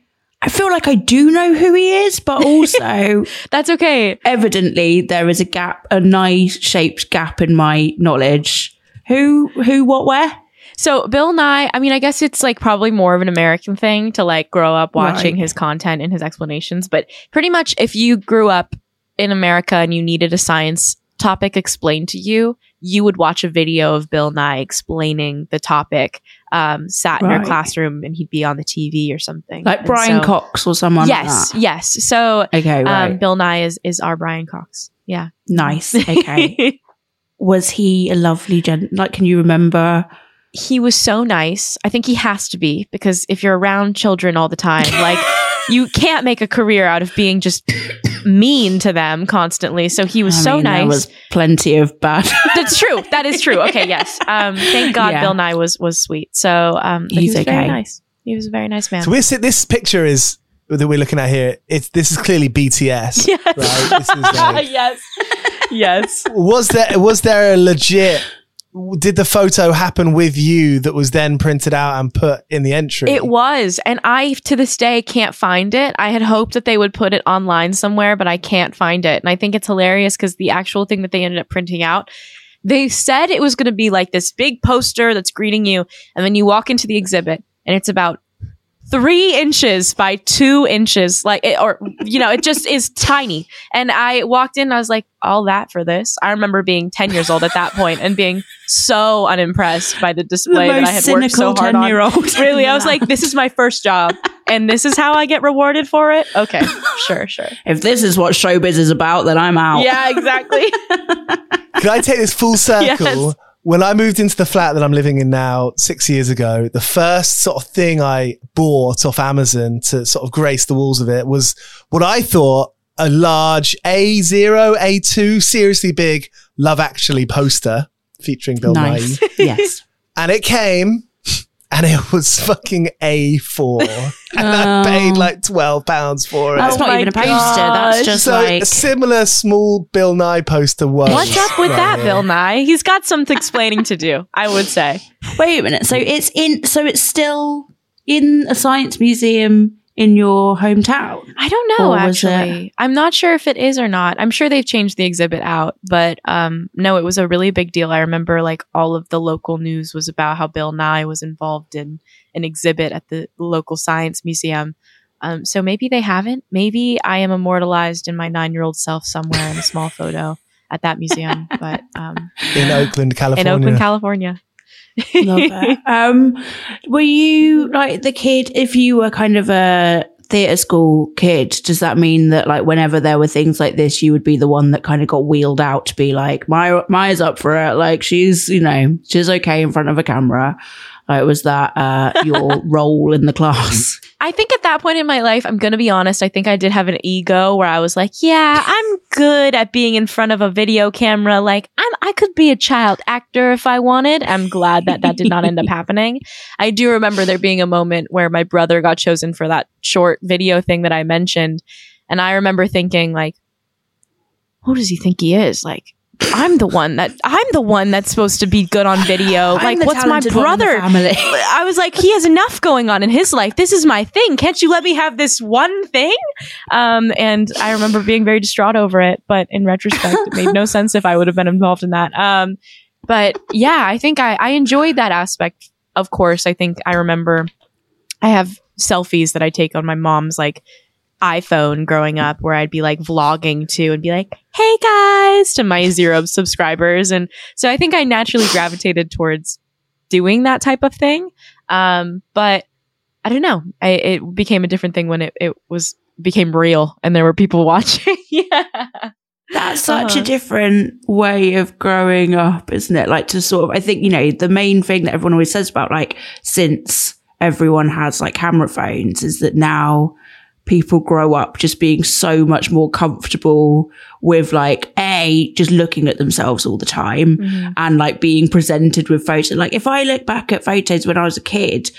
I feel like I do know who he is, but also That's okay. evidently there is a gap, a nice shaped gap in my knowledge. Who, who, what, where? So Bill Nye, I mean, I guess it's like probably more of an American thing to like grow up watching Right. his content and his explanations. But pretty much if you grew up in America and you needed a science topic explained to you, you would watch a video of Bill Nye explaining the topic, um, sat in your classroom and he'd be on the TV or something. Like And Brian so- Cox or someone Yes, like yes. So. Okay, right. um, Bill Nye is, is our Brian Cox. Yeah. nice. Okay. Was he a lovely gent? Like, can you remember? he was so nice. I think he has to be because if you're around children all the time, like you can't make a career out of being just mean to them constantly. So he was I so mean, nice. There was plenty of bad. That's true. That is true. Okay, yes. Um, thank God Yeah. Bill Nye was was sweet. So um, He's he was very nice. He was a very nice man. So we're sit- this picture is that we're looking at here. It's this is clearly BTS, Yes. right? This is like, yes. Yes. was there was there a legit? Did the photo happen with you that was then printed out and put in the entry? It was. And I, to this day, can't find it. I had hoped that they would put it online somewhere, but I can't find it. And I think it's hilarious because the actual thing that they ended up printing out, they said it was going to be like this big poster that's greeting you. And then you walk into the exhibit and it's about three inches by two inches like it, or you know it just is tiny and i walked in i was like all that for this i remember being 10 years old at that point and being so unimpressed by the display that i had worked so hard on old. really i was like this is my first job and this is how i get rewarded for it okay sure sure if this is what showbiz is about, then I'm out. yeah exactly Can I take this full circle? Yes. When I moved into the flat that I'm living in now six years ago, the first sort of thing I bought off Amazon to sort of grace the walls of it was what I thought a large A0, A2, seriously big Love Actually poster featuring Bill Nice. Nye. yes. And it came and it was fucking A4. and I Oh. paid like 12 pounds for it. That's Oh not even a poster. That's just so like a similar small Bill Nye poster was. what's up with right that here. bill nye he's got some explaining to do i would say Wait a minute. So it's in. So it's still in a science museum in your hometown. I don't know Or was actually. I'm not sure if it is or not. I'm sure they've changed the exhibit out, but um no, it was a really big deal. I remember like all of the local news was about how Bill Nye was involved in an exhibit at the local science museum. Um so maybe they haven't. Maybe I am immortalized in my 9-year-old self somewhere in a small photo at that museum, but um In Oakland, California. in Oakland, California. Love that. um, were you like the kid? If you were kind of a theatre school kid, does that mean that like whenever there were things like this, you would be the one that kind of got wheeled out to be like, Maya, Maya's up for it. Like she's, you know, she's okay in front of a camera. Like was that uh, your role in the class? I think at that point in my life, I'm going to be honest, I think I did have an ego where I was like, yeah, I'm good at being in front of a video camera. Like, I'm, I could be a child actor if I wanted. I'm glad that that did not end up happening. I do remember there being a moment where my brother got chosen for that short video thing that I mentioned. And I remember thinking, like, who does he think he is? Like, I'm the one that I'm the one that's supposed to be good on video. Like, what's my talented one in the brother? I was like, he has enough going on in his life. This is my thing. Can't you let me have this one thing? Um, and I remember being very distraught over it. But in retrospect, it made no sense if I would have been involved in that. Um, but yeah, I think I, I enjoyed that aspect. Of course, I think I remember I have selfies that I take on my mom's like iPhone growing up where I'd be like vlogging too and be like, hey guys, to my zero subscribers. And so I think I naturally gravitated towards doing that type of thing. Um, but I don't know. I, it became a different thing when it, it was became real and there were people watching. yeah. That's such a Uh-huh. different way of growing up, isn't it? Like to sort of, I think, you know, the main thing that everyone always says about like, since everyone has like camera phones is that now people grow up just being so much more comfortable with like, A, just looking at themselves all the time mm-hmm. and like being presented with photos. Like if I look back at photos when I was a kid,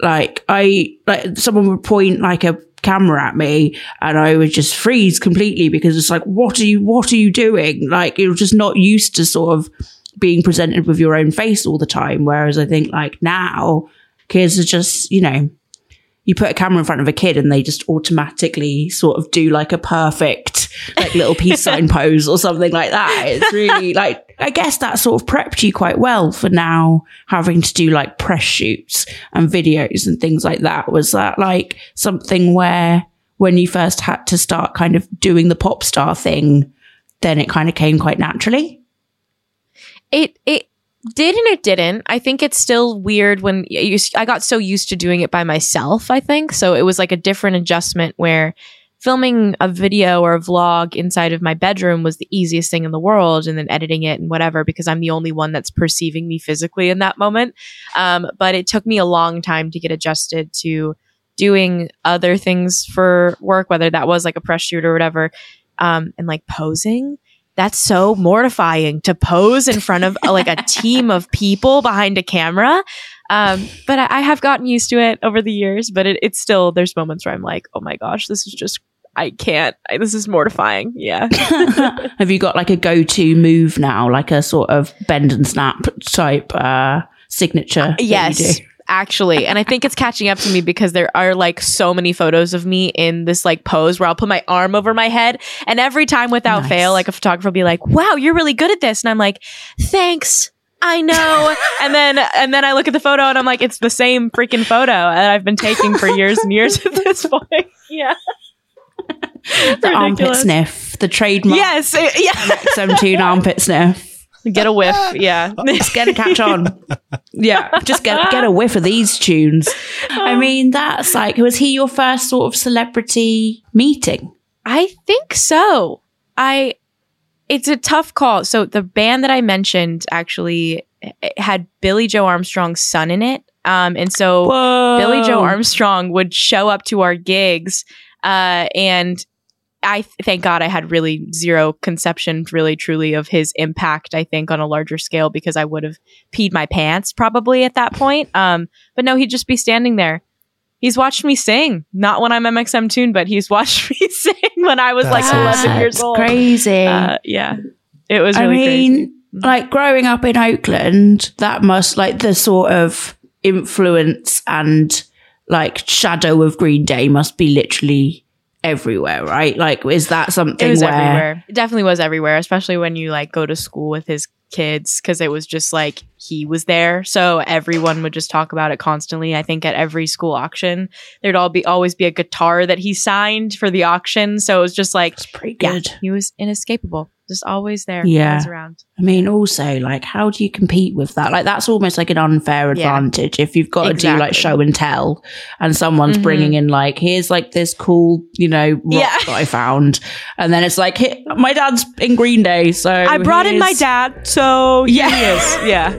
like I, like someone would point like a camera at me and I would just freeze completely because it's like, what are you, what are you doing? Like you're just not used to sort of being presented with your own face all the time. Whereas I think like now kids are just, you know, you put a camera in front of a kid and they just automatically sort of do like a perfect like little peace sign pose or something like that. It's really like I guess that sort of prepped you quite well for now having to do like press shoots and videos and things like that. Was that like something where when you first had to start kind of doing the pop star thing, then it kind of came quite naturally? It it did and it didn't. I think it's still weird when you, I got so used to doing it by myself, I think. So it was like a different adjustment where filming a video or a vlog inside of my bedroom was the easiest thing in the world and then editing it and whatever because I'm the only one that's perceiving me physically in that moment. Um, but it took me a long time to get adjusted to doing other things for work, whether that was like a press shoot or whatever, um, and like posing that's so mortifying to pose in front of like a team of people behind a camera. Um, but I, I, have gotten used to it over the years, but it, it's still, there's moments where I'm like, oh my gosh, this is just, I can't, I, this is mortifying. Yeah. have you got like a go to move now, like a sort of bend and snap type, uh, signature? Uh, yes actually. And I think it's catching up to me because there are like so many photos of me in this like pose where I'll put my arm over my head. And every time without nice. fail, like a photographer will be like, wow, you're really good at this. And I'm like, thanks. I know. and then and then I look at the photo and I'm like, it's the same freaking photo that I've been taking for years and years at this point. Yeah. the armpit sniff, the trademark. Yes, it, yeah. mxmtoon armpit sniff. Get a whiff. Yeah. It's gonna catch on. Yeah. Just get get a whiff of these tunes. I oh. mean, that's like was he your first sort of celebrity meeting? I think so. I it's a tough call. So the band that I mentioned actually had Billie Joe Armstrong's son in it. Um, and so Whoa. Billie Joe Armstrong would show up to our gigs uh, and I thank God I had really zero conception, really truly, of his impact. I think on a larger scale because I would have peed my pants probably at that point. Um, but no, he'd just be standing there. He's watched me sing, not when I'm mxmtoon, but he's watched me sing when I was That's like 11 years old. Crazy. Uh, yeah, it was. Really I mean, crazy. like growing up in Oakland, that must like the sort of influence and like shadow of Green Day must be literally everywhere, right? Like, is that something it was where everywhere? It definitely was everywhere, especially when you like go to school with his kids because it was just like he was there. So everyone would just talk about it constantly. I think at every school auction, there'd all be always be a guitar that he signed for the auction. So it was just like it's pretty good. Yeah, he was inescapable just always there. Yeah. Always around. I mean, also, like, how do you compete with that? Like, that's almost like an unfair advantage yeah. if you've got exactly. to do like show and tell and someone's mm-hmm. bringing in, like, here's like this cool, you know, rock yeah. that I found. And then it's like, my dad's in Green Day. So I brought in my dad. So yes. Yeah.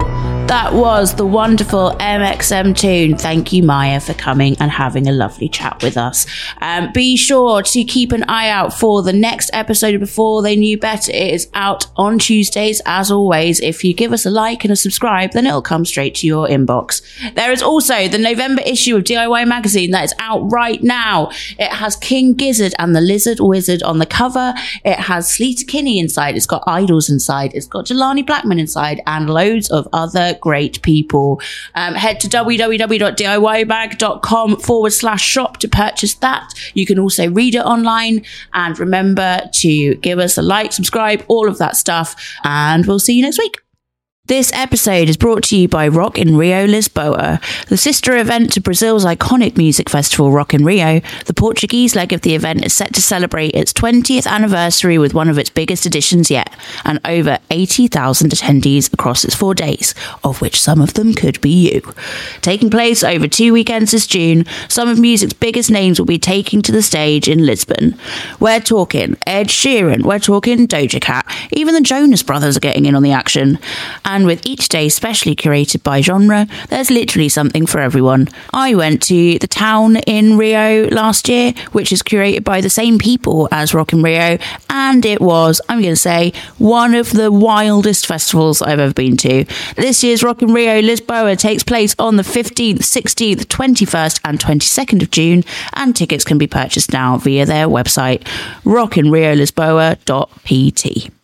That was the wonderful mxmtoon. Thank you, Maya, for coming and having a lovely chat with us. Um, be sure to keep an eye out for the next episode before they knew better. It is out on Tuesdays, as always. If you give us a like and a subscribe, then it'll come straight to your inbox. There is also the November issue of DIY Magazine that is out right now. It has King Gizzard and the Lizard Wizard on the cover. It has Sleater Kinney inside. It's got IDLES inside. It's got Jelani Blackman inside and loads of other great people. Um, head to www.diymag.com forward slash shop to purchase that. You can also read it online and remember to give us a like, subscribe, all of that stuff. And we'll see you next week. This episode is brought to you by Rock in Rio Lisboa, the sister event to Brazil's iconic music festival Rock in Rio. The Portuguese leg of the event is set to celebrate its 20th anniversary with one of its biggest editions yet, and over 80,000 attendees across its four days, of which some of them could be you. Taking place over two weekends this June, some of music's biggest names will be taking to the stage in Lisbon. We're talking Ed Sheeran, we're talking Doja Cat, even the Jonas Brothers are getting in on the action. And with each day specially curated by genre, there's literally something for everyone. I went to the town in Rio last year, which is curated by the same people as Rock in Rio, and it was, I'm going to say, one of the wildest festivals I've ever been to. This year's Rock in Rio Lisboa takes place on the 15th, 16th, 21st, and 22nd of June, and tickets can be purchased now via their website, rockinriolisboa.pt.